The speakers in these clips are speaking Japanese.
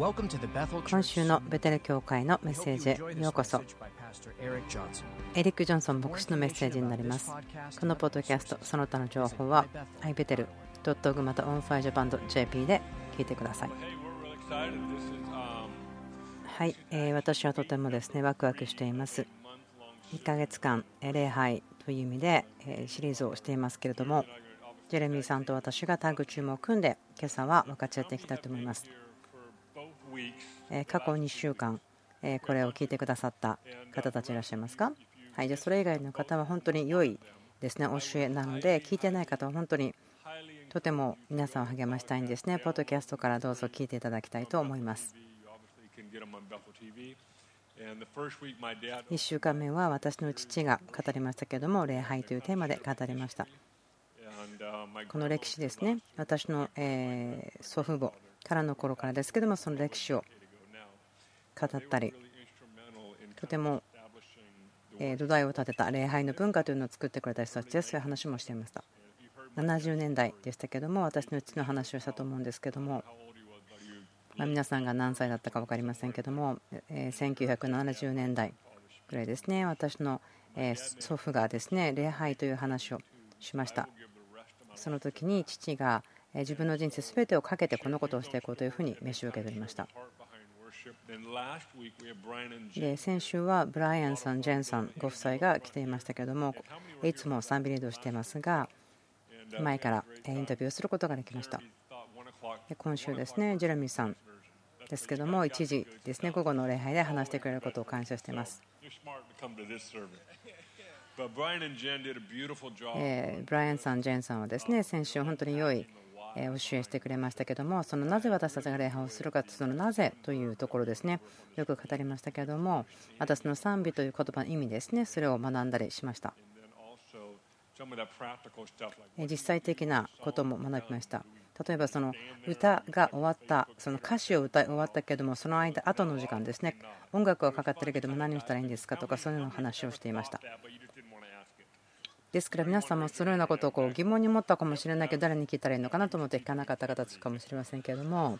今週のベテル教会のメッセージへようこそ。エリック・ジョンソン牧師のメッセージになります。このポッドキャストその他の情報は ibetel.org また onfirejapan.jp で聞いてください。はい、えー、私はとてもですねワクワクしています。1ヶ月間礼拝という意味でシリーズをしていますけれどもジェレミーさんと私がタッグチームを組んで今朝は分かち合っていきたいと思います過去2週間これを聞いてくださった方たちいらっしゃいますか？はいじゃそれ以外の方は本当に良いですね教えなので聞いてない方は本当にとても皆さんを励ましたいんですね。ポッドキャストからどうぞ聞いていただきたいと思います。1週間目は私の父が語りましたけれども礼拝というテーマで語りました。この歴史ですね。私の祖父母からの頃からですけどもその歴史を語ったりとても土台を立てた礼拝の文化というのを作ってくれた人たちでそういう話もしていました。70年代でしたけども私の父の話をしたと思うんですけどもま皆さんが何歳だったか分かりませんけども1970年代ぐらいですね私の祖父がですね礼拝という話をしました。その時に父が自分の人生全てをかけてこのことをしていこうというふうに召し受け取りました。で先週はブライアンさん、ジェンさんご夫妻が来ていましたけどもいつも賛美リードしていますが前からインタビューをすることができました。今週ですねジェレミーさんですけども1時ですね午後の礼拝で話してくれることを感謝しています。ブライアンさん、ジェンさんはですね先週本当に良い教えしてくれましたけどもそのなぜ私たちが礼拝をするかそのなぜというところですね。よく語りましたけども私の賛美という言葉の意味ですね。それを学んだりしました。実際的なことも学びました。例えばその歌が終わったその歌詞を歌い終わったけどもその間後の時間ですね。音楽はかかってるけども何をしたらいいんですかとかそういうの話をしていました。ですから皆さんもそのようなことをこう疑問に思ったかもしれないけど誰に聞いたらいいのかなと思って聞かなかった方かもしれませんけれども。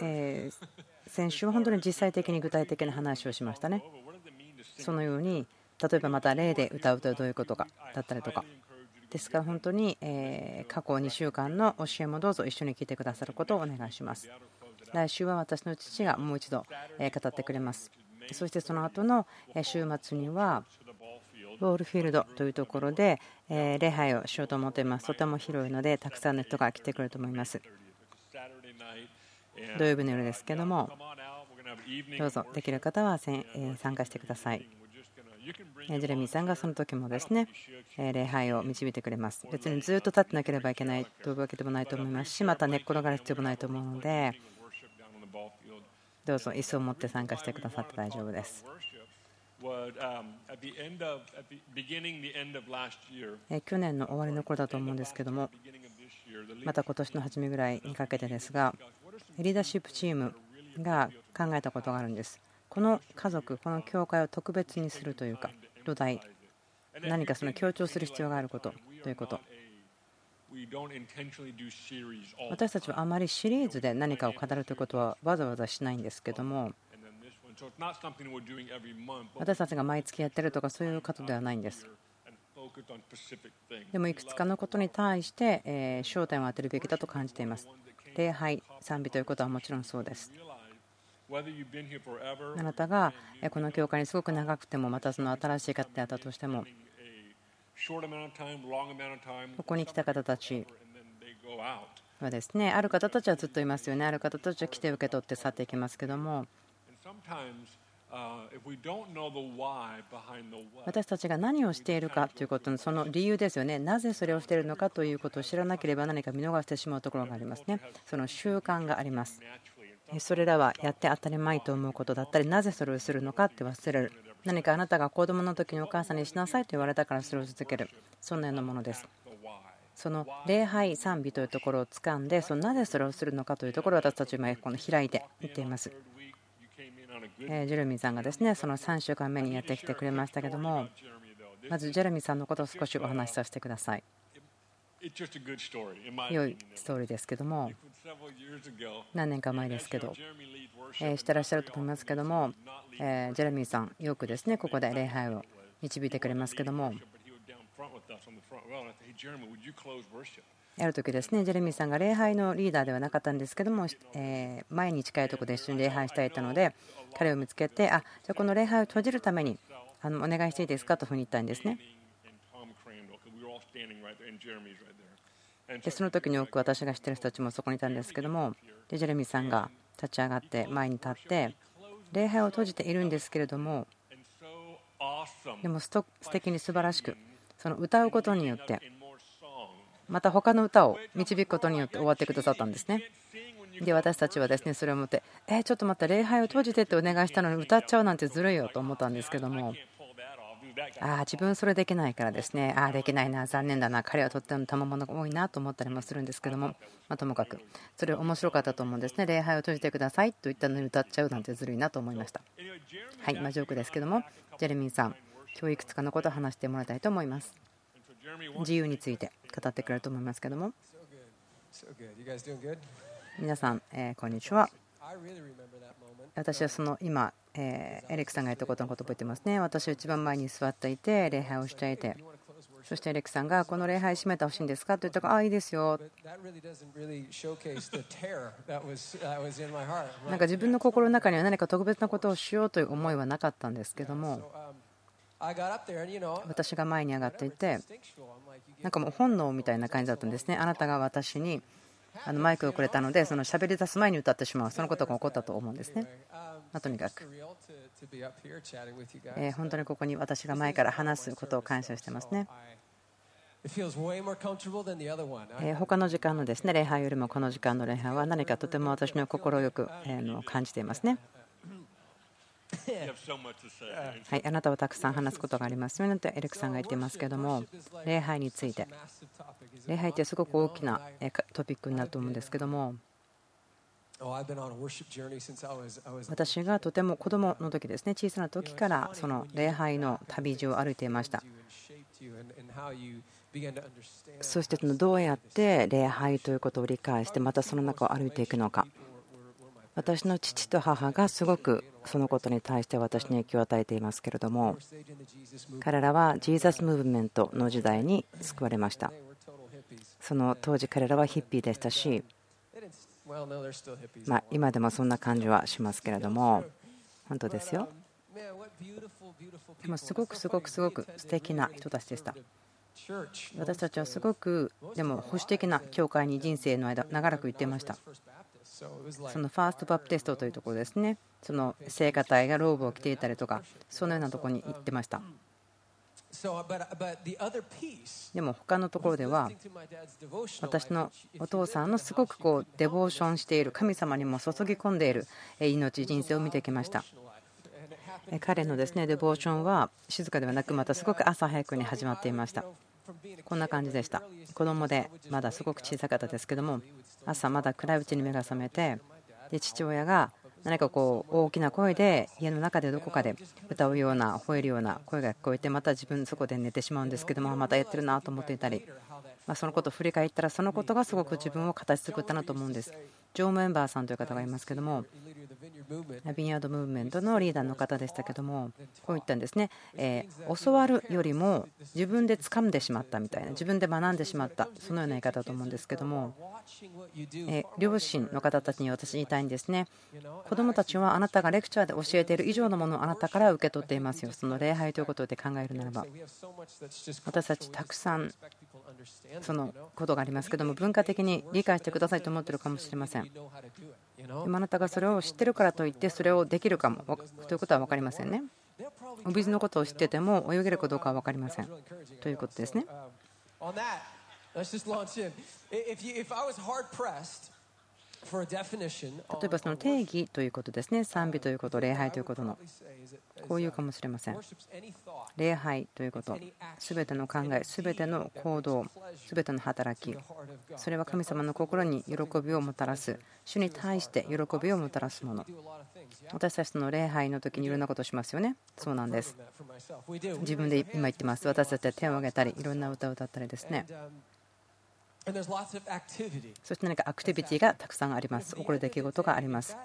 え先週は本当に実際的に具体的な話をしましたね。そのように例えばまた例で歌うとどういうことかだったりとか。ですから本当に過去2週間の教えもどうぞ一緒に聞いてくださることをお願いします来週は私の父がもう一度語ってくれます。そしてその後の週末にはボールフィールドというところで礼拝をしようと思っています。とても広いのでたくさんの人が来てくれると思います。土曜日の夜ですけどもどうぞできる方は参加してください。ジェレミーさんがその時もですね礼拝を導いてくれます。別にずっと立ってなければいけないというわけでもないと思いますしまた寝っ転がる必要もないと思うのでどうぞ椅子を持って参加してくださって大丈夫です。去年の終わりの頃だと思うんですけどもまた今年の初めぐらいにかけてですがリーダーシップチームが考えたことがあるんですこの家族この教会を特別にするというか土台何かその強調する必要があることということ私たちはあまりシリーズで何かを語るということはわざわざしないんですけども。私たちが毎月やってるとかそういうことではないんです。でもいくつかのことに対して焦点を当てるべきだと感じています。礼拝賛美ということはもちろんそうです。あなたがこの教会にすごく長くてもまたその新しい方であったとしてもここに来た方たち。はですねある方たちはずっといますよね。ある方たちは来て受け取って去っていきますけども。私たちが何をしているかということのその理由ですよね。なぜそれをしているのかということを知らなければ何か見逃してしまうところがありますね。その習慣があります。それらはやって当たり前と思うことだったりなぜそれをするのかって忘れる何かあなたが子供の時にお母さんにしなさいと言われたからそれを続ける。そんなようなものです。その礼拝賛美というところを掴んでそのなぜそれをするのかというところを私たち今この開いていっています。ジェレミーさんがですねその3週間目にやってきてくれましたけどもまずジェレミーさんのことを少しお話しさせてください。良いストーリーですけども何年か前ですけどしてらっしゃると思いますけどもジェレミーさんよくですねここで礼拝を導いてくれますけどもある時ですねジェレミーさんが礼拝のリーダーではなかったんですけども前に近いところで一緒に礼拝したいとので彼を見つけてあじゃあこの礼拝を閉じるためにあのお願いしていいですかというふうに言ったんですね。でその時に多く私が知ってる人たちもそこにいたんですけどもでジェレミーさんが立ち上がって前に立って礼拝を閉じているんですけれどもでも素敵に素晴らしくその歌うことによってまた他の歌を導くことによって終わってくださったんですね。で私たちはですねそれを思ってえちょっと待って礼拝を閉じてってお願いしたのに歌っちゃうなんてずるいよと思ったんですけどもああ自分それできないからですね。ああできないな。残念だな。彼はとっても賜物が多いなと思ったりもするんですけども、まともかく。それ面白かったと思うんですね。礼拝を閉じてくださいと言ったのに歌っちゃうなんてずるいなと思いました。はいまあジョークですけども。ジェレミーさん今日いくつかのことを話してもらいたいと思います。自由について語ってくれると思いますけども。皆さん、えこんにちは。私はその今、えエレクさんが言ったことのことを覚えてますね。私は一番前に座っていて、礼拝をしていて、そしてエレクさんがこの礼拝閉めてほしいんですかと言ったら、ああ、いいですよ。なんか自分の心の中には何か特別なことをしようという思いはなかったんですけども、私が前に上がっていて、なんかもう本能みたいな感じだったんですね。あなたが私にあのマイクをくれたのでその喋り出す前に歌ってしまうそのことが起こったと思うんですね。まとにかく、え本当にここに私が前から話すことを感謝してますね。え他の時間のですね礼拝よりもこの時間の礼拝は何かとても私の心よく感じていますね。はい、あなたはたくさん話すことがあります。よねとエレクさんが言っていますけども礼拝について。礼拝ってすごく大きなトピックになると思うんですけども。私がとても子供の時ですね小さな時からその礼拝の旅路を歩いていました。そしてどうやって礼拝ということを理解してまたその中を歩いていくのか私の父と母がすごくそのことに対して私に影響を与えていますけれども彼らはジーザスムーブメントの時代に救われました。その当時彼らはヒッピーでしたしま今でもそんな感じはしますけれども本当ですよ。でもすごくすごくすごく素敵な人たちでした。私たちはすごくでも保守的な教会に人生の間長らく行っていました。そのファーストバプテストというところですね。その聖歌隊がローブを着ていたりとかそのようなところに行ってました。でも他のところでは私のお父さんのすごくこうデボーションしている神様にも注ぎ込んでいる命人生を見てきました。彼のですねデボーションは静かではなくまたすごく朝早くに始まっていましたこんな感じでした。子供でまだすごく小さかったですけども朝まだ暗いうちに目が覚めてで父親が何かこう大きな声で家の中でどこかで歌うような吠えるような声が聞こえてまた自分そこで寝てしまうんですけどもまたやってるなと思っていたりまそのことを振り返ったらそのことがすごく自分を形作ったなと思うんです。ジョー・メンバーさんという方がいますけどもビニヤードムーブメントのリーダーの方でしたけどもこう言ったんですね、え教わるよりも自分で掴んでしまったみたいな自分で学んでしまったそのような言い方だと思うんですけども、え両親の方たちに私言いたいんですね。子どもたちはあなたがレクチャーで教えている以上のものをあなたから受け取っていますよ。その礼拝ということで考えるならば私たちたくさんそのことがありますけども文化的に理解してくださいと思っているかもしれません。でもあなたがそれを知ってるからといってそれをできるかもということは分かりませんね。お水のことを知ってても泳げるかどうかは分かりません。ということですね例えばその定義ということですね。賛美ということ礼拝ということの。こういうかもしれません。礼拝ということ。全ての考え全ての行動全ての働き。それは神様の心に喜びをもたらす。主に対して喜びをもたらすもの。私たちの礼拝の時にいろんなことをしますよね。そうなんです。自分で今言ってます。私たちは手を挙げたりいろんな歌を歌ったりですね。そして何かアクティビティがたくさんあります起こる出来事があります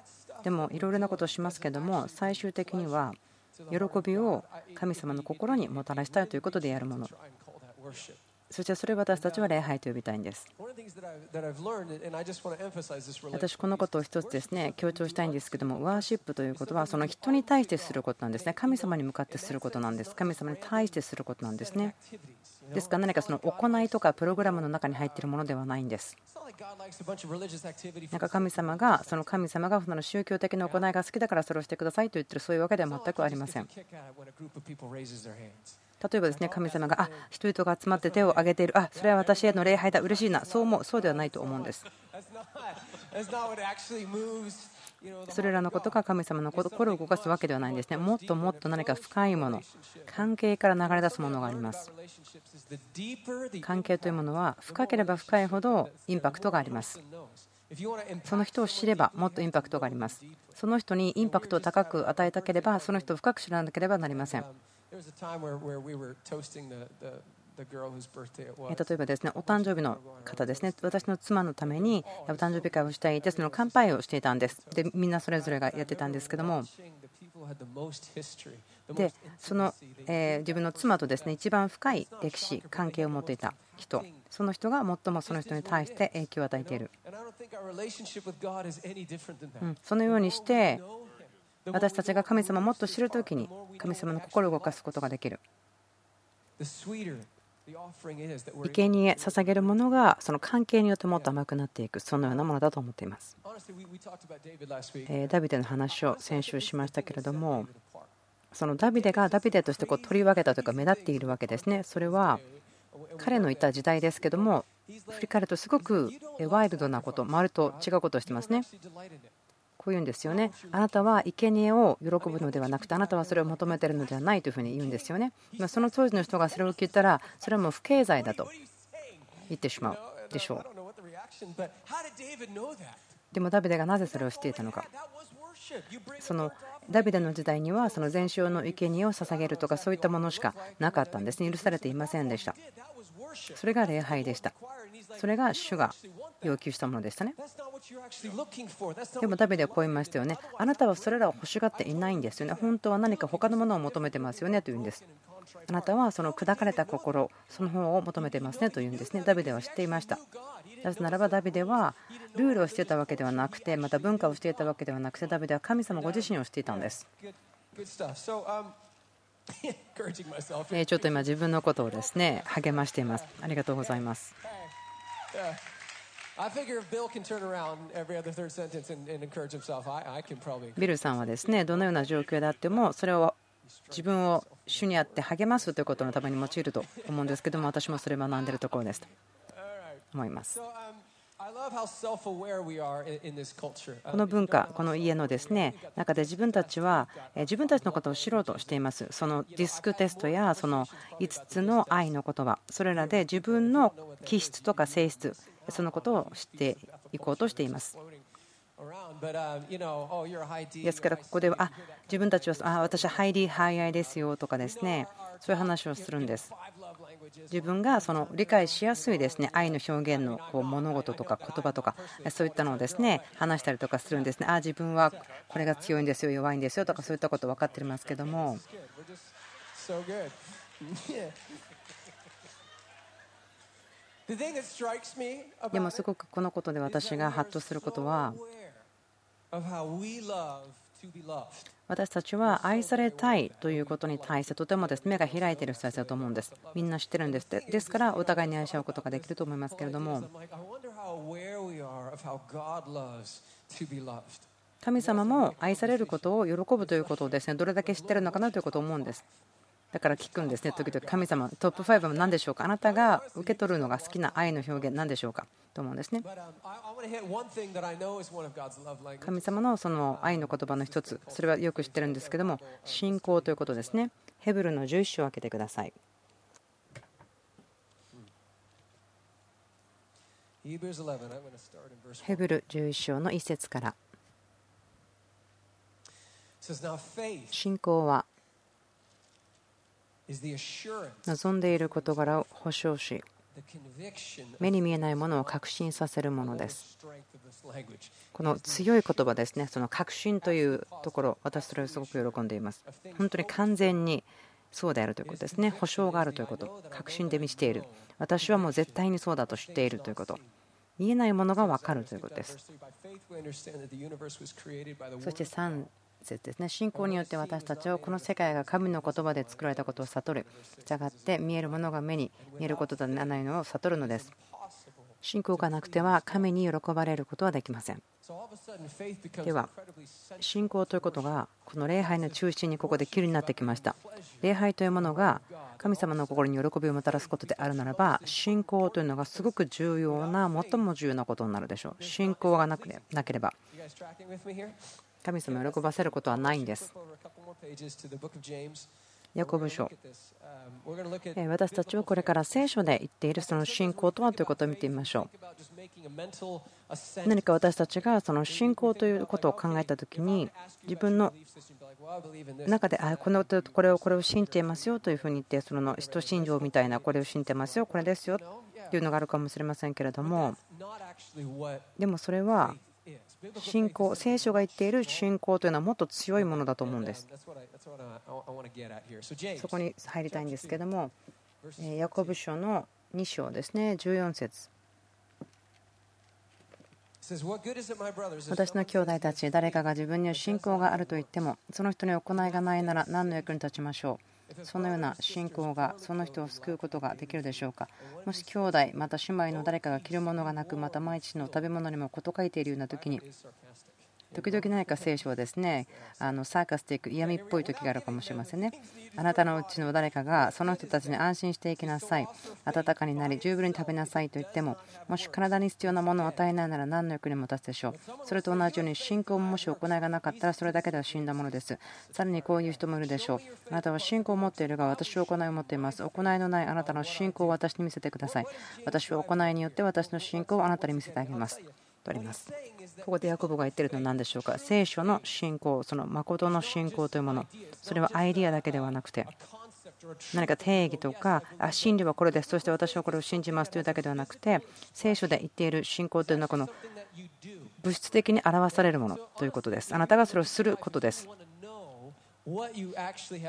でもいろいろなことをしますけども最終的には喜びを神様の心にもたらしたいということでやるものそしてそれを私たちは礼拝と呼びたいんです。私、このことを一つですね強調したいんですけども、ワーシップということは、その人に対してすることなんですね。神様に向かってすることなんです。神様に対してすることなんですね。ですか？ら何かその行いとかプログラムの中に入っているものではないんです。なんか神様が、その神様がその宗教的な行いが好きだからそれをしてくださいと言ってるそういうわけでは全くありません。例えばですね神様があ人々が集まって手を挙げている。あそれは私への礼拝だ。嬉しいな。そう思うそうではないと思うんです。それらのことが神様の心を動かすわけではないんですね。もっともっと何か深いもの関係から流れ出すものがあります。関係というものは深ければ深いほどインパクトがあります。その人を知ればもっとインパクトがあります。その人にインパクトを高く与えたければその人を深く知らなければなりません。例えばですねお誕生日の方ですね。私の妻のためにお誕生日会をしていてその乾杯をしていたんです。でみんなそれぞれがやってたんですけども。でその、え自分の妻とですね一番深い歴史関係を持っていた人。その人が最もその人に対して影響を与えている、うん、そのようにして私たちが神様をもっと知るときに神様の心を動かすことができる。生贄捧げるものがその関係によってもっと甘くなっていくそのようなものだと思っています。ダビデの話を先週しましたけれどもそのダビデがダビデとしてこう取り分けたというか目立っているわけですね。それは彼のいた時代ですけども振り返るとすごくワイルドなこと周りと違うことをしてますね。こう言うんですよね。あなたは生贄を喜ぶのではなくて、あなたはそれを求めてるのではないというふうに言うんですよね。その当時の人がそれを聞いたら、それはもう不経済だと言ってしまうでしょう。でもダビデがなぜそれをしていたのか。そのダビデの時代にはその全焼の生贄を捧げるとかそういったものしかなかったんですね許されていませんでしたそれが礼拝でしたそれが主が要求したものでしたね。でもダビデはこう言いましたよね。あなたはそれらを欲しがっていないんですよね。本当は何か他のものを求めてますよねと言うんです。あなたはその砕かれた心、その方を求めてますねと言うんですね。ダビデは知っていました。なぜならばダビデはルールをしていたわけではなくて、また文化をしていたわけではなくて、ダビデは神様ご自身をしていたんです。ちょっと今自分のことをですね励ましています。ありがとうございます。ビルさんはですねどのような状況であってもそれを自分を主にあって励ますということのために用いると思うんですけども私もそれを学んでいるところですと思います。この文化、この家のですね中で自分たちは自分たちのことを知ろうとしています。そのディスクテストやその5つの愛の言葉、それらで自分の気質とか性質、そのことを知っていこうとしています。ですからここではあ自分たちはあ私はハイリーハイアイですよとかですねそういう話をするんです自分がその理解しやすいですね愛の表現のこう物事とか言葉とかそういったのをですね話したりとかするんですね。あ自分はこれが強いんですよ弱いんですよとかそういったこと分かってますけども。でもすごくこのことで私がハッとすることは私たちは愛されたいということに対してとてもです。目が開いている人たちだと思うんです。みんな知ってるんですですからお互いに愛し合うことができると思いますけれども。神様も愛されることを喜ぶということをですねどれだけ知ってるのかなということを思うんです。だから聞くんですね、時々神様、トップ5は何でしょうか、あなたが受け取るのが好きな愛の表現、何でしょうか？と思うんですね。神様のその愛の言葉の一つ、それはよく知ってるんですけども、信仰ということですね。ヘブルの11章を開けてください。ヘブル11章の一節から。信仰は望んでいる事柄を保証し目に見えないものを確信させるものです。この強い言葉ですね、その確信というところ、私それをすごく喜んでいます。本当に完全にそうであるということですね、保証があるということ、確信で満ちている、私はもう絶対にそうだと知っているということ。見えないものが分かるということです。そして3節ですね。信仰によって私たちはこの世界が神の言葉で作られたことを悟る。従って見えるものが目に見えることとならないのを悟るのです。信仰がなくては神に喜ばれることはできません。では信仰ということがこの礼拝の中心にここで急になってきました。礼拝というものが神様の心に喜びをもたらすことであるならば信仰というのがすごく重要な最も重要なことになるでしょう。信仰がなければ。神様を喜ばせることはないんです。ヤコブ書私たちはこれから聖書で言っているその信仰とはということを見てみましょう何か私たちがその信仰ということを考えた時に自分の中であこのこれをこれを信じていますよというふうに言ってその人信条みたいなこれを信じてますよこれですよというのがあるかもしれませんけれどもでもそれは信仰聖書が言っている信仰というのはもっと強いものだと思うんです。そこに入りたいんですけどもヤコブ書の2章ですね14節。私の兄弟たち誰かが自分には信仰があると言ってもその人に行いがないなら何の役に立ちましょう？そのような信仰がその人を救うことができるでしょうか？もし兄弟また姉妹の誰かが着るものがなくまた毎日の食べ物にも事欠いているような時に時々何か聖書はですねあのサーカスティック嫌味っぽい時があるかもしれませんね。あなたのうちの誰かがその人たちに安心していきなさい。温かになり十分に食べなさいと言ってももし体に必要なものを与えないなら何の役にも立つでしょう。それと同じように信仰ももし行いがなかったらそれだけでは死んだものです。さらにこういう人もいるでしょう。あなたは信仰を持っているが私は行いを持っています。行いのないあなたの信仰を私に見せてください。私は行いによって私の信仰をあなたに見せてあげます。とあります。ここでヤコブが言っているのは何でしょうか？聖書の信仰その誠の信仰というもの。それはアイディアだけではなくて何か定義とかあ真理はこれです。そして私はこれを信じますというだけではなくて聖書で言っている信仰というのはこの物質的に表されるものということです。あなたがそれをすることです。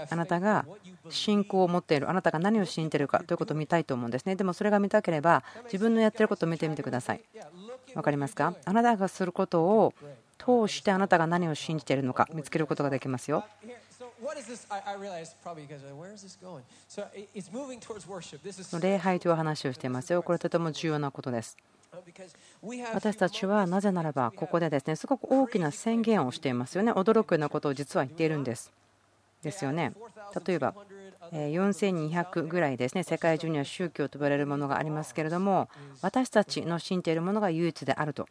あなたが信仰を持っている。あなたが何を信じているかということを見たいと思うんですね。でもそれが見たければ自分のやってることを見てみてください。分かりますか？あなたがすることを通してあなたが何を信じているのか見つけることができますよ。礼拝という話をしていますよ。これとても重要なことです。私たちはなぜならばここでですねすごく大きな宣言をしていますよね。驚くようなことを実は言っているんです。ですよね。例えば4200ぐらいですね。世界中には宗教と呼ばれるものがありますけれども私たちの信じているものが唯一であると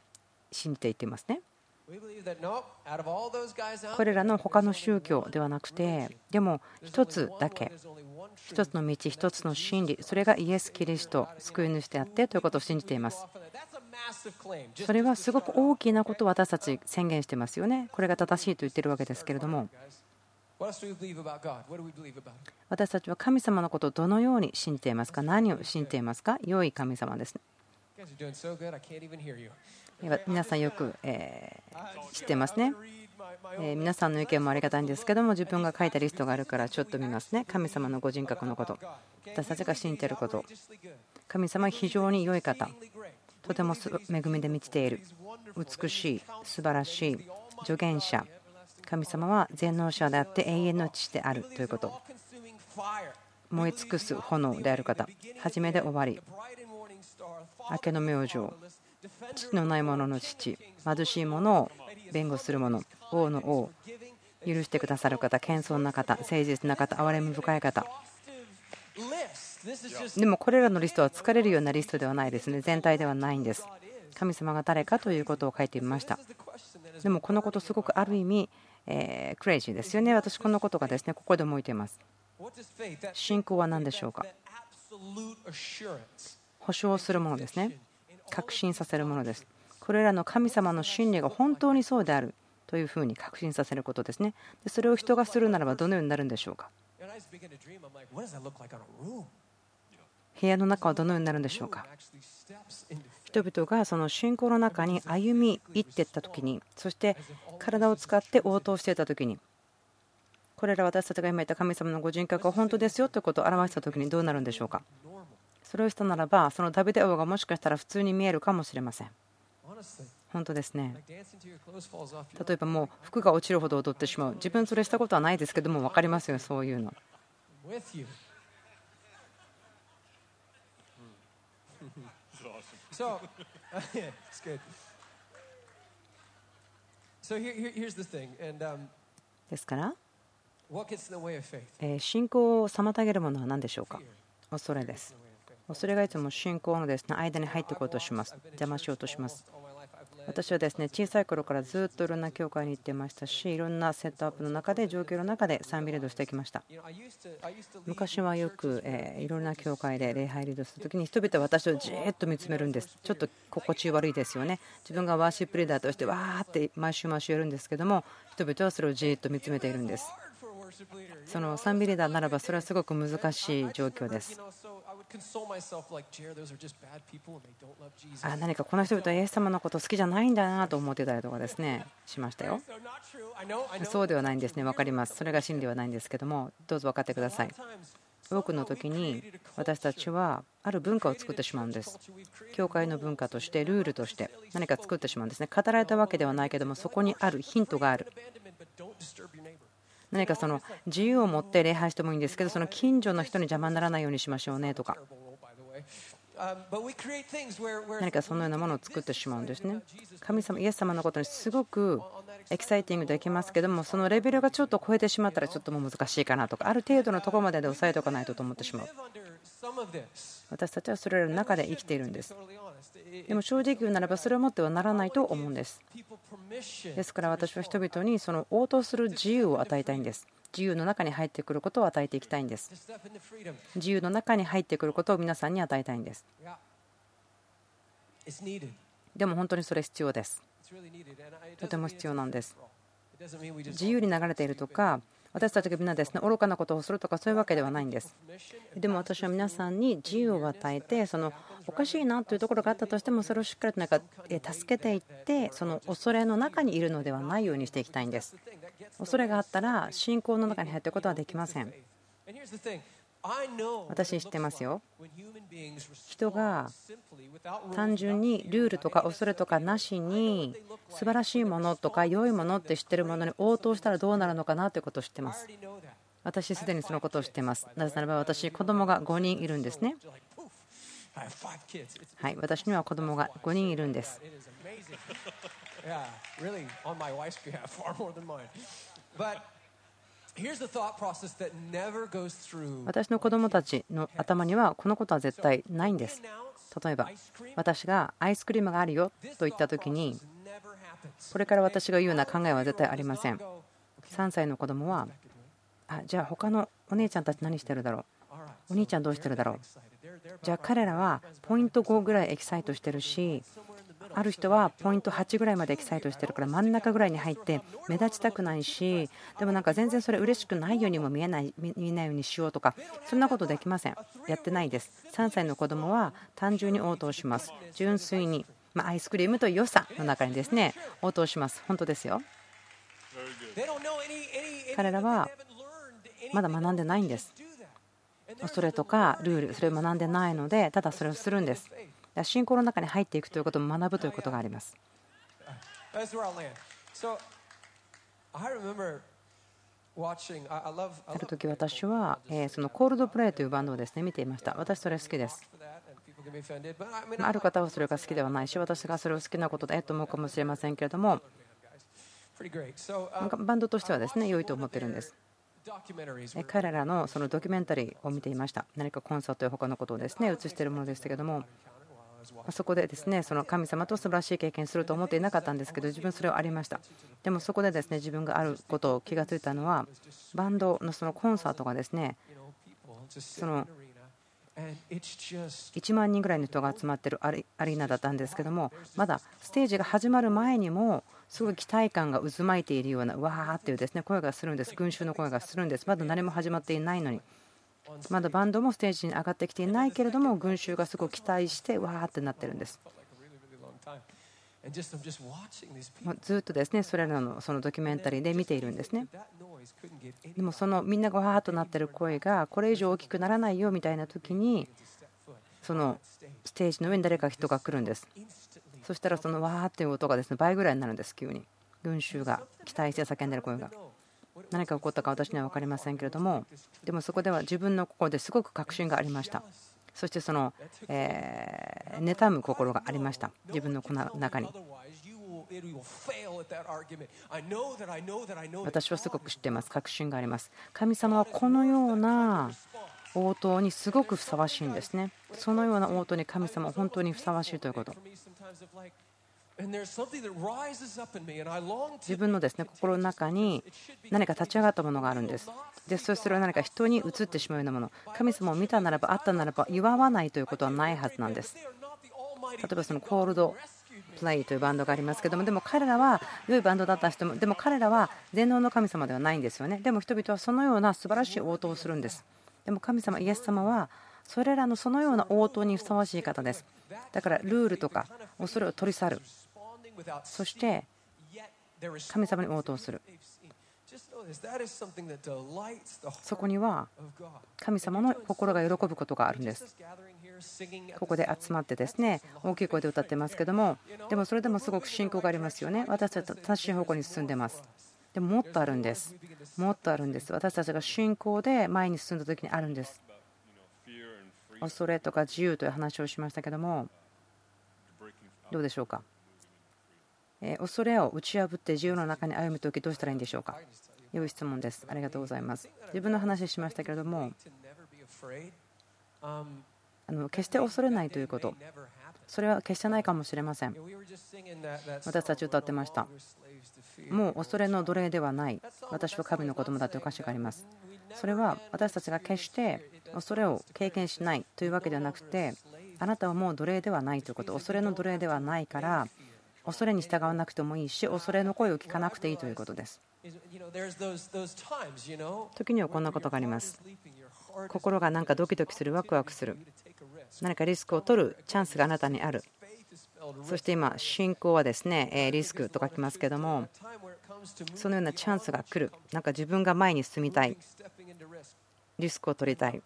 信じていっていますね。これらの他の宗教ではなくてでも一つだけ一つの道一つの真理それがイエス・キリスト救い主であってということを信じています。それはすごく大きなことを私たち宣言してますよね。これが正しいと言ってるわけですけれども私たちは神様のことをどのように信じていますか何を信じていますか良い神様ですね。皆さんよく、え知ってますね。え皆さんの意見もありがたいんですけども自分が書いたリストがあるからちょっと見ますね神様のご人格のこと私たちが信じていること神様は非常に良い方とても恵みで満ちている美しい素晴らしい助言者神様は全能者であって永遠の父であるということ。燃え尽くす炎である方。初めで終わり。明けの明星。父のない者の父。貧しい者を弁護する者。王の王。許してくださる方。謙遜な方。誠実な方。憐れみ深い方。でもこれらのリストは疲れるようなリストではないですね。全体ではないんです。神様が誰かということを書いてみました。でもこのことすごくある意味えクレイジーですよね。私、このことがですねここでもいています。信仰は何でしょうか？保証するものですね。確信させるものです。これらの神様の真理が本当にそうであるというふうに確信させることですね。でそれを人がするならばどのようになるんでしょうか？部屋の中はどのようになるんでしょうか？人々がその信仰の中に歩み入っていった時にそして体を使って応答していた時にこれら私たちが今言った神様のご人格は本当ですよということを表した時にどうなるんでしょうか？それをしたならばそのダビデ王がもしかしたら普通に見えるかもしれません。本当ですね。例えばもう服が落ちるほど踊ってしまう。自分それしたことはないですけども分かりますよそういうのですから信仰を妨げるものは何でしょうか？恐れです。恐れがいつも信仰のです、ね、間に入っていこうとします。邪魔しようとします。私はですね小さい頃からずっといろんな教会に行ってましたしいろんなセットアップの中で状況の中で賛美リードしてきました。昔はよく、えいろんな教会で礼拝リードするときに人々は私をじっと見つめるんです。ちょっと心地悪いですよね。自分がワーシップリーダーとしてわーって毎週毎週やるんですけども人々はそれをじっと見つめているんです。その賛美リーダーならばそれはすごく難しい状況です。あ何かこの人々はイエス様のこと好きじゃないんだなと思ってたりとかですねしましたよ。そうではないんですね分かります。それが真理ではないんですけどもどうぞ分かってください。多くの時に私たちはある文化を作ってしまうんです。教会の文化としてルールとして何か作ってしまうんですね。語られたわけではないけどもそこにあるヒントがある。何かその自由を持って礼拝してもいいんですけどその近所の人に邪魔にならないようにしましょうねとか. Um, 何かそのようなものを作ってしまうんですね。神様イエス様のことにすごくエキサイティングできますけどもそのレベルがちょっと超えてしまったらちょっともう難しいかなとかある程度のところまでで抑えておかないとと思ってしまう私たちはそれらの中で生きているんです。でも正直言うならばそれをもってはならないと思うんです。ですから私は人々にその応答する自由を与えたいんです。自由の中に入ってくることを与えていきたいんです。自由の中に入ってくることを皆さんに与えたいんです。でも本当にそれ必要です。とても必要なんです。自由に流れているとか私たちがみんなですね愚かなことをするとかそういうわけではないんです。でも私は皆さんに自由を与えてそのおかしいなというところがあったとしてもそれをしっかりとなんかえ助けていってその恐れの中にいるのではないようにしていきたいんです。恐れがあったら信仰の中に入っていくことはできません。私知ってますよ。人が単純にルールとか恐れとかなしに素晴らしいものとか良いものって知ってるものに応答したらどうなるのかなということを知ってます。私すでにそのことを知ってます。なぜならば私、子供が5人いるんですね。はい、私には子供が5人いるんです。私の子供たちの頭にはこのことは絶対ないんです。例えば.私がアイスクリームがあるよと言った時に.これから私が言うような考えは絶対ありません。Does not go, 3歳の子供は.あじゃあ他のお姉ちゃんたち何してるだろう？お兄ちゃんどうしてるだろう？じゃあ彼らはポイント5ぐらいエキサイトしてるしある人はポイント8ぐらいまでエキサイトしてるから真ん中ぐらいに入って目立ちたくないしでもなんか全然それ嬉しくないようにも見えない見えないようにしようとかそんなことできません。やってないです。3歳の子供は単純に応答します。純粋にまあアイスクリームと良さの中にですね応答します。本当ですよ。彼らはまだ学んでないんです。恐れとかルールそれを学んでないのでただそれをするんです。信仰の中に入っていくということも学ぶということがあります。ある時私はえーそのコールドプレイというバンドをですね見ていました。私それ好きです。ある方はそれが好きではないし私がそれを好きなことだと思うかもしれませんけれども。Um, かバンドとしてはですね良いと思ってるんです。彼らのそのドキュメンタリーを見ていました。何かコンサートや他のことをですね映しているものでしたけどもそこでですねその神様と素晴らしい経験すると思っていなかったんですけど自分それはありました。でもそこでですね自分があることを気がついたのはバンドのそのコンサートがですね You know, people just So sit in no. an arena, and it's just 1万人ぐらいの人が集まってるアリーナだったんですけどもまだステージが始まる前にもすごい期待感が渦巻いているようなわーっていうですね声がするんです。群衆の声がするんです。まだ何も始まっていないのに。まだバンドもステージに上がってきていないけれども群衆がすごく期待してわーってなってるんです。ずっとですねそれらのそのドキュメンタリーで見ているんですね。でもそのみんながわーっとなってる声がこれ以上大きくならないよみたいな時にそのステージの上に誰か人が来るんです。そしたらそのわーっていう音がですね倍ぐらいになるんです急に群衆が期待して叫んでる声が。何が起こったか私には分かりませんけれどもでもそこでは自分の心ですごく確信がありました。そしてその、えー、妬む心がありました。自分の中に。私はすごく知っています。確信があります。神様はこのような応答にすごくふさわしいんですね。そのような応答に神様は本当にふさわしいということ。自分のですね心の中に何か立ち上がったものがあるんです。でそれは何か人に移ってしまうようなもの。神様を見たならばあったならば祝わないということはないはずなんです。例えばそのコールドプレイというバンドがありますけどもでも彼らは良いバンドだった人もでも彼らは全能の神様ではないんですよね。でも人々はそのような素晴らしい応答をするんです。でも神様イエス様はそれらのそのような応答にふさわしい方です。だからルールとか恐れを取り去る。そして神様に応答する。そこには神様の心が喜ぶことがあるんです。ここで集まってですね大きい声で歌ってますけどもでもそれでもすごく信仰がありますよね。私たちは正しい方向に進んでます。でももっとあるんです。もっとあるんです。私たちが信仰で前に進んだ時にあるんです。恐れとか自由という話をしましたけどもどうでしょうか？恐れを打ち破って自由の中に歩む時どうしたらいいんでしょうか？良い質問です。ありがとうございます。自分の話しましたけれどもあの決して恐れないということ。それは決してないかもしれません。私たち歌ってました。もう恐れの奴隷ではない。私は神の子供だという歌詞があります。それは私たちが決して恐れを経験しないというわけではなくてあなたはもう奴隷ではないということ。恐れの奴隷ではないから恐れに従わなくてもいいし恐れの声を聞かなくていいということです。時にはこんなことがあります。心がなんかドキドキするワクワクする。何かリスクを取るチャンスがあなたにある。そして今信仰はですねリスクと書きますけどもそのようなチャンスが来る。なんか自分が前に進みたい。リスクを取りたい。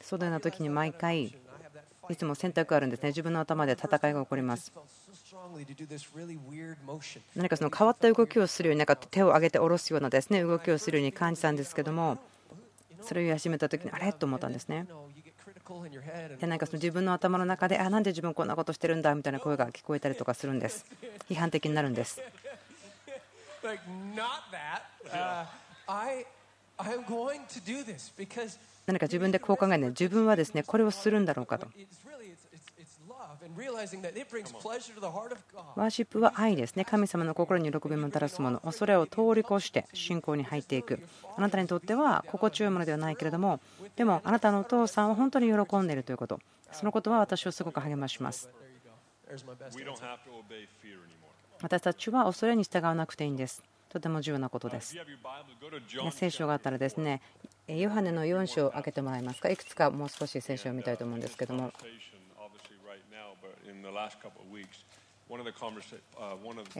そのような時に毎回いつも選択があるんですね。自分の頭で戦いが起こります。何かその変わった動きをするようになんか手を上げて下ろすようなですね動きをするように感じたんですけどもそれを言い始めた時にあれ？と思ったんですね。でなんかその自分の頭の中であなんで自分こんなことしてるんだみたいな声が聞こえたりとかするんです。批判的になるんです何か自分でこう考えない自分はですねこれをするんだろうかとワーシップは愛ですね。神様の心に喜びもたらすもの。恐れを通り越して信仰に入っていく。あなたにとっては心地よいものではないけれども、でもあなたのお父さんは本当に喜んでいるということ。そのことは私をすごく励まします。私たちは恐れに従わなくていいんです。とても重要なことです。聖書があったらですね、ヨハネの4章を開けてもらえますか？いくつかもう少し聖書を見たいと思うんですけども。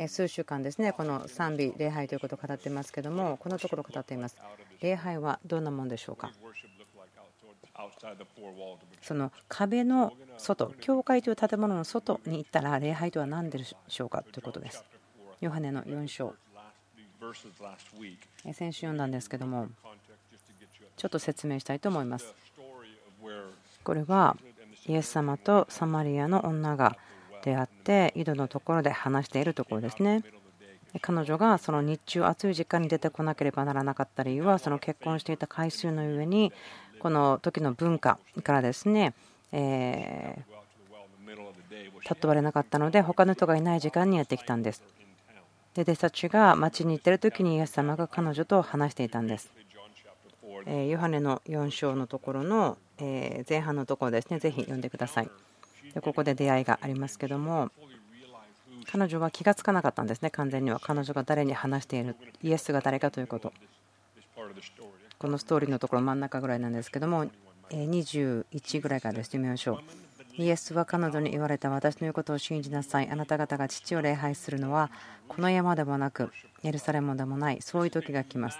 数週間ですね、この賛美、礼拝ということを語っていますけども、このところ語っています。礼拝はどんなものでしょうか？その壁の外、教会という建物の外に行ったら、礼拝とは何でしょうか？ということです。ヨハネの4章。先週読んだんですけども、ちょっと説明したいと思います。これはイエス様とサマリアの女が出会って井戸のところで話しているところですね。彼女がその日中暑い時間に出てこなければならなかった理由はその結婚していた回数の上にこの時の文化からですねえ雇われなかったので他の人がいない時間にやってきたんですで弟子たちが町に行ってる時にイエス様が彼女と話していたんですヨハネの4章のところの前半のところですね、ぜひ読んでください。ここで出会いがありますけども、彼女は気がつかなかったんですね、完全には。彼女が誰に話している、イエスが誰かということ。このストーリーのところ真ん中ぐらいなんですけども21ぐらいからです読みましょうイエスは彼女に言われた。私の言うことを信じなさい。あなた方が父を礼拝するのはこの山でもなくエルサレムでもないそういう時が来ます。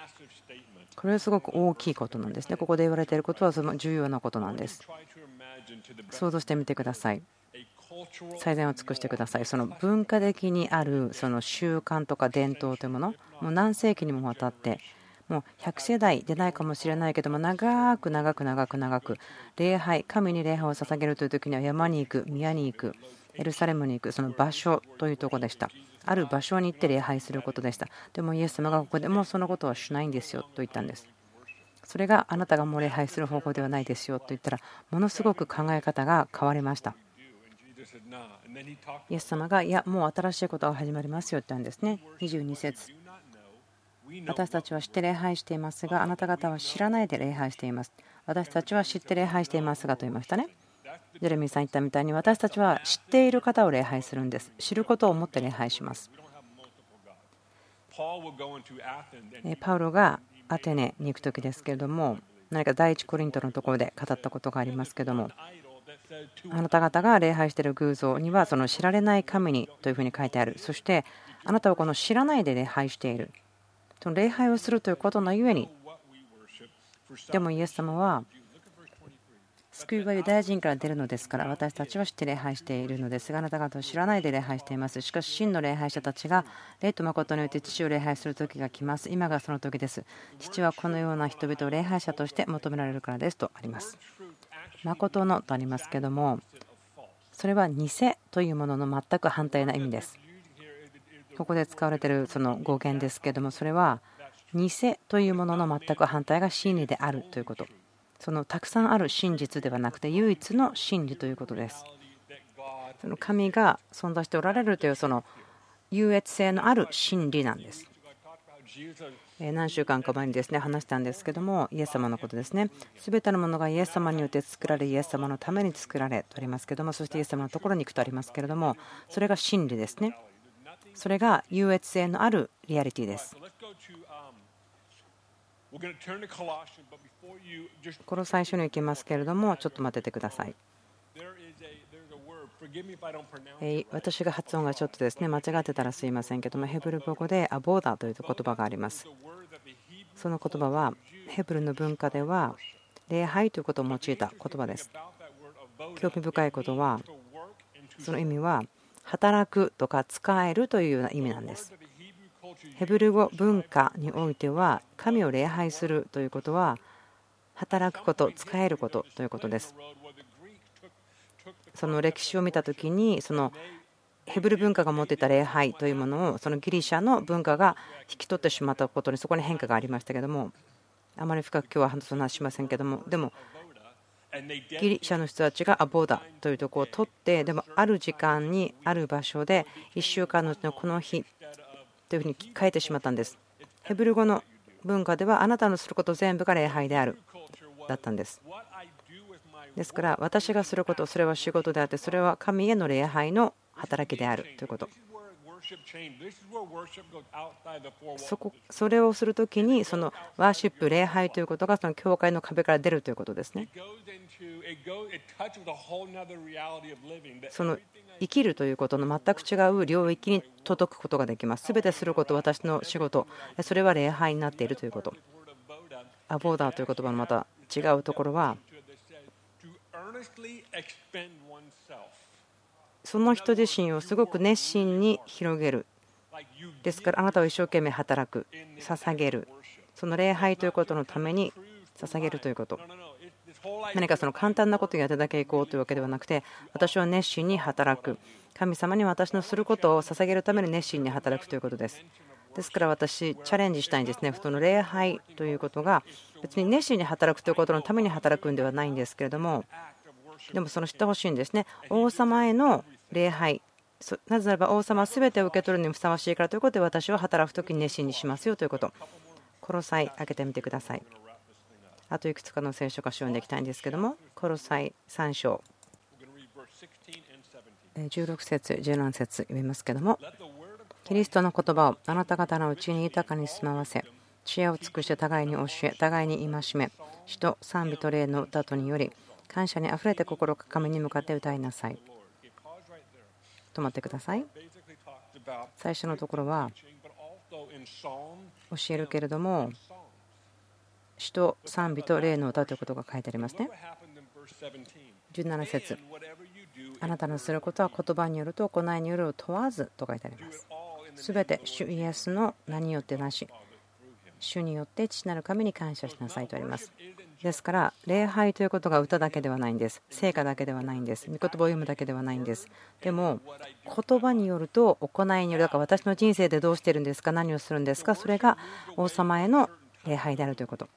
これはすごく大きいことなんですね。ここで言われていることはその重要なことなんです。想像してみてください。最善を尽くしてください。その文化的にあるその習慣とか伝統というものもう何世紀にもわたってもう100世代でないかもしれないけども長く長く長く長く礼拝神に礼拝を捧げるという時には山に行く宮に行くエルサレムに行くその場所というとこでした。ある場所に行って礼拝することでした。でもイエス様がここでもうそのことはしないんですよと言ったんです。それがあなたがもう礼拝する方法ではないですよと言ったらものすごく考え方が変わりました。イエス様がいやもう新しいことが始まりますよって言うんですね。22節。私たちは知って礼拝していますがあなた方は知らないで礼拝しています。私たちは知って礼拝していますがと言いましたね。ジェレミーさん言ったみたいに私たちは知っている方を礼拝するんです。知ることを思って礼拝します。パウロがアテネに行く時ですけれども何か第一コリントのところで語ったことがありますけどもあなた方が礼拝している偶像にはその知られない神にというふうに書いてある。そしてあなたはこの知らないで礼拝している。その礼拝をするということのゆえにでもイエス様は救いはユダヤ人から出るのですから私たちは知って礼拝しているのですがあなた方は知らないで礼拝しています。しかし真の礼拝者たちが霊と誠によって父を礼拝する時が来ます。今がその時です。父はこのような人々を礼拝者として求められるからですとあります。誠のとありますけどもそれは偽というものの全く反対な意味です。ここで使われているその語源ですけどもそれは偽というものの全く反対が真理であるということ。そのたくさんある真実ではなくて唯一の真理ということです。その神が存在しておられるというその優越性のある真理なんです。何週間か前にですね話したんですけどもイエス様のことですね。全てのものがイエス様によって作られイエス様のために作られとありますけどもそしてイエス様のところに行くとありますけれどもそれが真理ですね。それが優越性のあるリアリティです。この最初に行きますけれども、ちょっと待っててください。私が発音がちょっとですね間違ってたらすいませんけども、ヘブル語でアボーダーという言葉があります。その言葉は、ヘブルの文化では、礼拝ということを用いた言葉です。興味深いことは、その意味は、働くとか使えるというような意味なんです。ヘブル語文化においては神を礼拝するということは働くこと使えることということです。その歴史を見た時にそのヘブル文化が持っていた礼拝というものをそのギリシャの文化が引き取ってしまったことにそこに変化がありましたけどもあまり深く今日は話しませんけどもでもギリシャの人たちがアボーダというとこを取ってでもある時間にある場所で1週間のうちのこの日というふうに変えてしまったんです。ヘブル語の文化ではあなたのすること全部が礼拝である。だったんです。ですから私がすることそれは仕事であってそれは神への礼拝の働きであるということ。そこそれをするときにそのワーシップ礼拝ということがその教会の壁から出るということですね。その生きるということの全く違う領域に届くことができます。全てすること私の仕事。それは礼拝になっているということ。アボーダーという言葉のまた違うところはその人自身をすごく熱心に広げる。ですからあなたは一生懸命働く。捧げる。その礼拝ということのために捧げるということ。何かその簡単なことをやってだけいこうというわけではなくて私は熱心に働く。神様に私のすることを捧げるために熱心に働くということです。ですから私チャレンジしたいんですね。その礼拝ということが別に熱心に働くということのために働くんではないんですけれども。でもその知ってほしいんですね。王様への礼拝。なぜならば王様は全てを受け取るにふさわしいからということで私は働く時に熱心にしますよということ。コロサイ開けてみてください。あといくつかの聖書箇所を読んでいきたいんですけどもコロサイ3章。16節17節読みますけどもキリストの言葉をあなた方のうちに豊かに住まわせ知恵を尽くして互いに教え互いに戒め死と賛美と霊の歌とにより感謝にあふれて心を神に向かって歌いなさい。止まってください。最初のところは教えるけれども死と賛美と霊の歌ということが書いてありますね。17節。あなたのすることは言葉によると行いによるを問わずと書いてあります。すべて主イエスの名によってなし。主によって父なる神に感謝しなさいとありますですから礼拝ということが歌だけではないんです。成果だけではないんです。御言葉を読むだけではないんです。でも言葉によると行いによるだから私の人生でどうしてるんですか何をするんですかそれが王様への礼拝であるということ。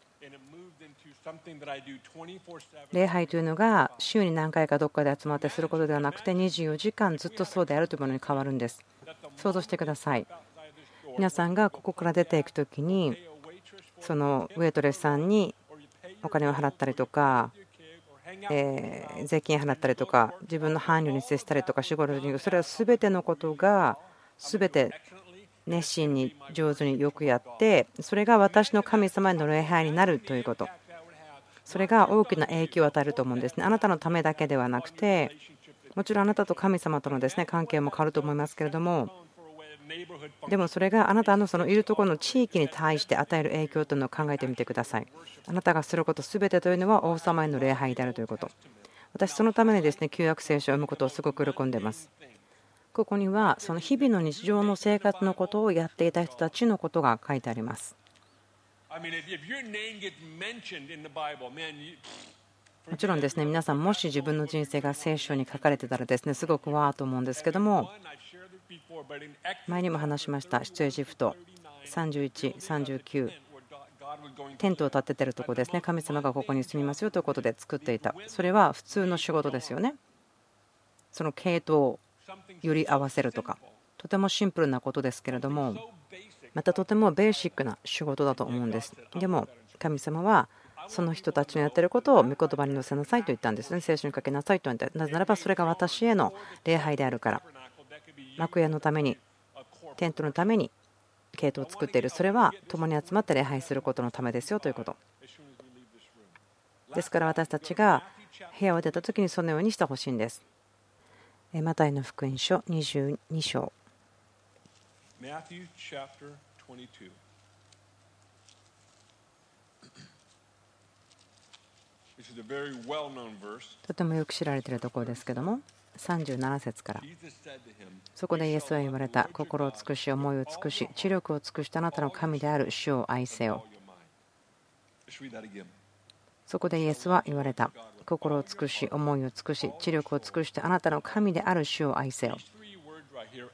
礼拝というのが週に何回かどっかで集まってすることではなくて24時間ずっとそうであるというものに変わるんです。想像してください。皆さんがここから出ていく時にそのウェイトレスさんにお金を払ったりとかえ税金払ったりとか自分の伴侶に接したりとか仕事にそれは全てのことが全て熱心に上手によくやってそれが私の神様への礼拝になるということ。それが大きな影響を与えると思うんですね。あなたのためだけではなくてもちろんあなたと神様とのですね関係も変わると思いますけれどもでもそれがあなたのそのいるところの地域に対して与える影響というのを考えてみてください。あなたがすること全てというのは王様への礼拝であるということ。私そのためにですね旧約聖書を読むことをすごく喜んでます。ここにはその日々の日常の生活のことをやっていた人たちのことが書いてあります。もちろんですね皆さんもし自分の人生が聖書に書かれてたらですねすごくわーと思うんですけども前にも話しました。出エジプト。31、39テントを建ててるとこですね。神様がここに住みますよということで作っていた。それは普通の仕事ですよね。その系統をより合わせるとか。とてもシンプルなことですけれどもまたとてもベーシックな仕事だと思うんです。でも神様はその人たちのやってることを御言葉に載せなさいと言ったんですね。聖書にかけなさいと言ってなぜならばそれが私への礼拝であるから。幕屋のためにテントのために系統を作っている。それは共に集まって礼拝することのためですよということ。ですから私たちが部屋を出た時にそのようにしてほしいんです。マタイの福音書22章。とてもよく知られているところですけども37節から。そこでイエスは言われた。心を尽くし思いを尽くし知力を尽くしたあなたの神である主を愛せよ。そこでイエスは言われた。心を尽くし思いを尽くし知力を尽くしてあなたの神である主を愛せよ。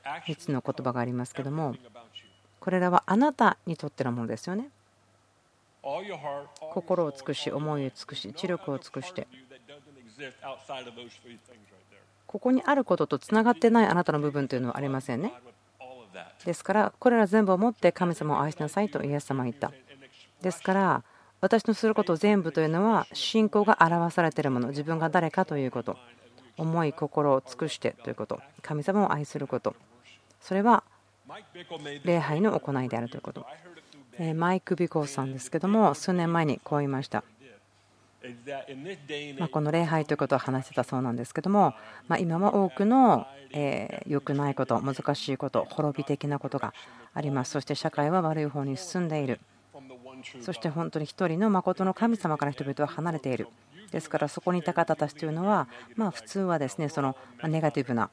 3つの言葉がありますけどもこれらはあなたにとってのものですよね。心を尽くし思いを尽くし知力を尽くしてここにあることとつながってないあなたの部分というのはありませんね。ですからこれら全部をもって神様を愛しなさいとイエス様は言った。ですから私のすること全部というのは信仰が表されているもの自分が誰かということ。思い心を尽くしてということ。神様を愛すること。それは礼拝の行いであるということ。マイク・ビコーさんですけども数年前にこう言いました。まこの礼拝ということを話してたそうなんですけどもま今は多くのえ良くないこと難しいこと滅び的なことがあります。そして社会は悪い方に進んでいる。そして本当に一人の誠の神様から人々は離れている。ですからそこにいた方たちというのはま普通はですねそのネガティブな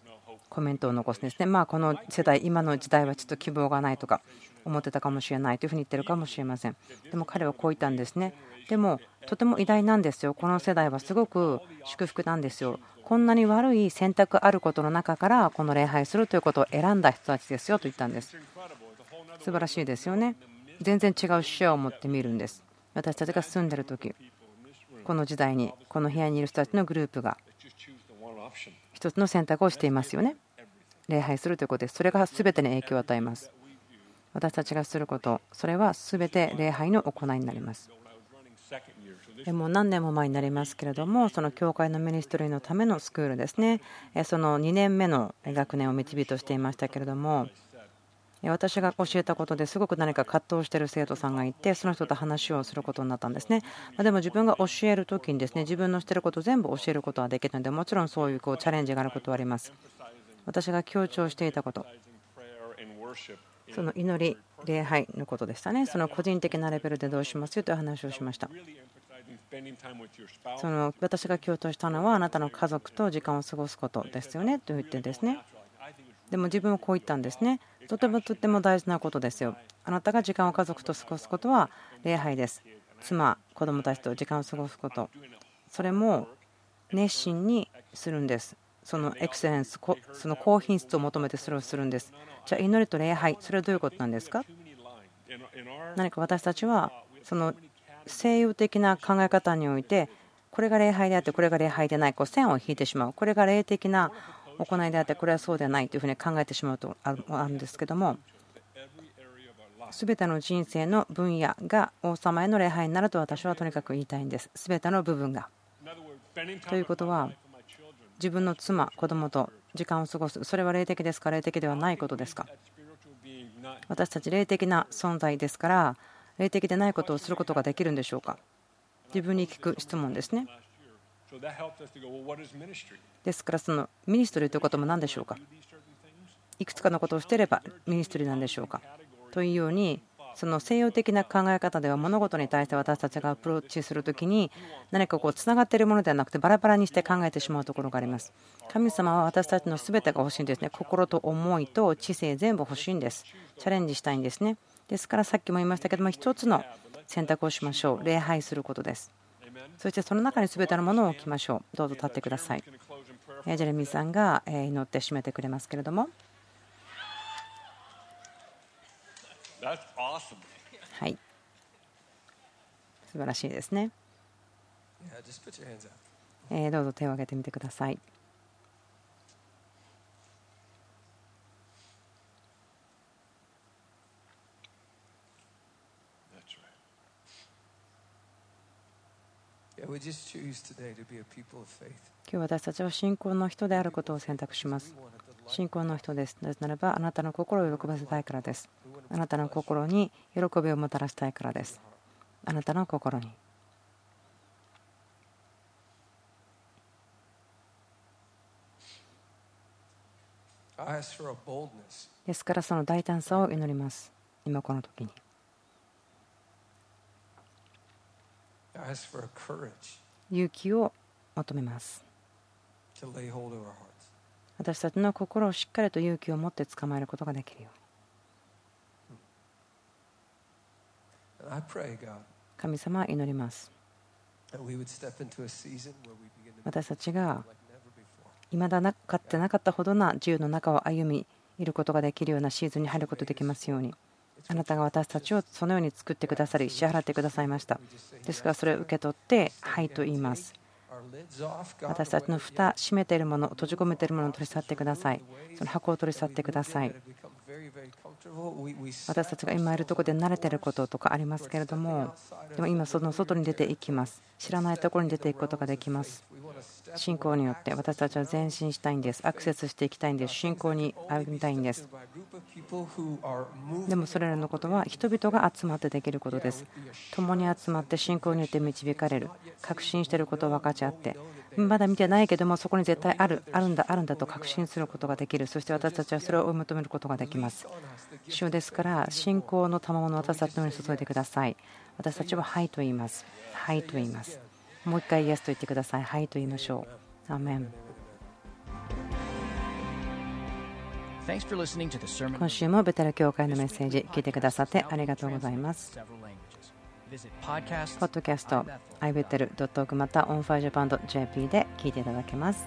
コメントを残すんですね。まあこの世代今の時代はちょっと希望がないとか思ってたかもしれないというふうに言ってるかもしれません。でも彼はこう言ったんですね。でもとても偉大なんですよ。この世代はすごく祝福なんですよ。こんなに悪い選択あることの中からこの礼拝するということを選んだ人たちですよと言ったんです。素晴らしいですよね。全然違う視野を持ってみるんです。私たちが住んでる時この時代にこの部屋にいる人たちのグループが一つの選択をしていますよね。礼拝するということです。それが全てに影響を与えます。私たちがすることそれは全て礼拝の行いになります。もう何年も前になりますけれどもその教会のミニストリーのためのスクールですね。その2年目の学年を導としていましたけれども私が教えたことですごく何か葛藤している生徒さんがいてその人と話をすることになったんですね。でも自分が教える時にですね自分のしていること全部教えることはできるのでもちろんそういうこうチャレンジがあることはあります。私が強調していたこと。その祈り礼拝のことでしたね。その個人的なレベルでどうしますよという話をしました。その私が強調したのはあなたの家族と時間を過ごすことですよねと言ってですね。でも自分はこう言ったんですね。とてもとても大事なことですよ。あなたが時間を家族と過ごすことは礼拝です。妻子供たちと時間を過ごすこと。それも熱心にするんです。そのエクセレンスその高品質を求めてそれをするんです。じゃあ祈りと礼拝それはどういうことなんですか？何か私たちはその西洋的な考え方においてこれが礼拝であってこれが礼拝でないこう線を引いてしまう。これが霊的な行いであってこれはそうではないというふうに考えてしまうとあるんですけども全ての人生の分野が王様への礼拝になると私はとにかく言いたいんです。全ての部分が。ということは自分の妻子供と時間を過ごす。それは霊的ですか？霊的ではないことですか？私たち霊的な存在ですから霊的でないことをすることができるんでしょうか？自分に聞く質問ですね。ですからそのミニストリーということも何でしょうか？いくつかのことをしてればミニストリーなんでしょうか？というようにその西洋的な考え方では物事に対して私たちがアプローチするときに何かこうつながっているものではなくてバラバラにして考えてしまうところがあります。神様は私たちの全てが欲しいんですね。心と思いと知性全部欲しいんです。チャレンジしたいんですね。ですからさっきも言いましたけども一つの選択をしましょう。礼拝することです。そしてその中に全てのものを置きましょう。どうぞ立ってください。ジェレミーさんが祈って締めてくれますけれども。はい。素晴らしいですね。どうぞ手を挙げてみてください。今日私たちは信仰の人であることを選択します。信仰の人です。なぜならばあなたの心を喜ばせたいからです。あなたの心に喜びをもたらしたいからです。あなたの心に。ですからその大胆さを祈ります。今この時に。勇気を求めます私たちの心をしっかりと勇気を持って捕まえることができるように神様は祈ります。私たちが未だなかってなかったほどな自由の中を歩みいることができるようなシーズンに入ることができますように。あなたが私たちをそのように作ってくださり支払ってくださいました。ですからそれを受け取ってはいと言います私たちの蓋閉めているもの閉じ込めているものを取り去ってください。その箱を取り去ってください。私たちが今いるところで慣れていることとかありますけれどもでも今その外に出ていきます。知らないところに出ていくことができます。信仰によって私たちは前進したいんです。アクセスしていきたいんです。信仰に歩みたいんです。でもそれらのことは人々が集まってできることです。共に集まって信仰によって導かれる。確信していることを分かち合って。まだ見てないけどもそこに絶対ある。あるんだあるんだと確信することができる。そして私たちはそれを追い求めることができます。主ですから信仰の賜物を私たちの上に注いでください。私たちははいと言います。はいと言います。もう一回イエスと言ってください。はいと言いましょう。アメン。今週もベテラ教会のメッセージ聞いてくださってありがとうございます。ポッドキャスト ibetel.org また onfirejapan.jp で聞いていただけます。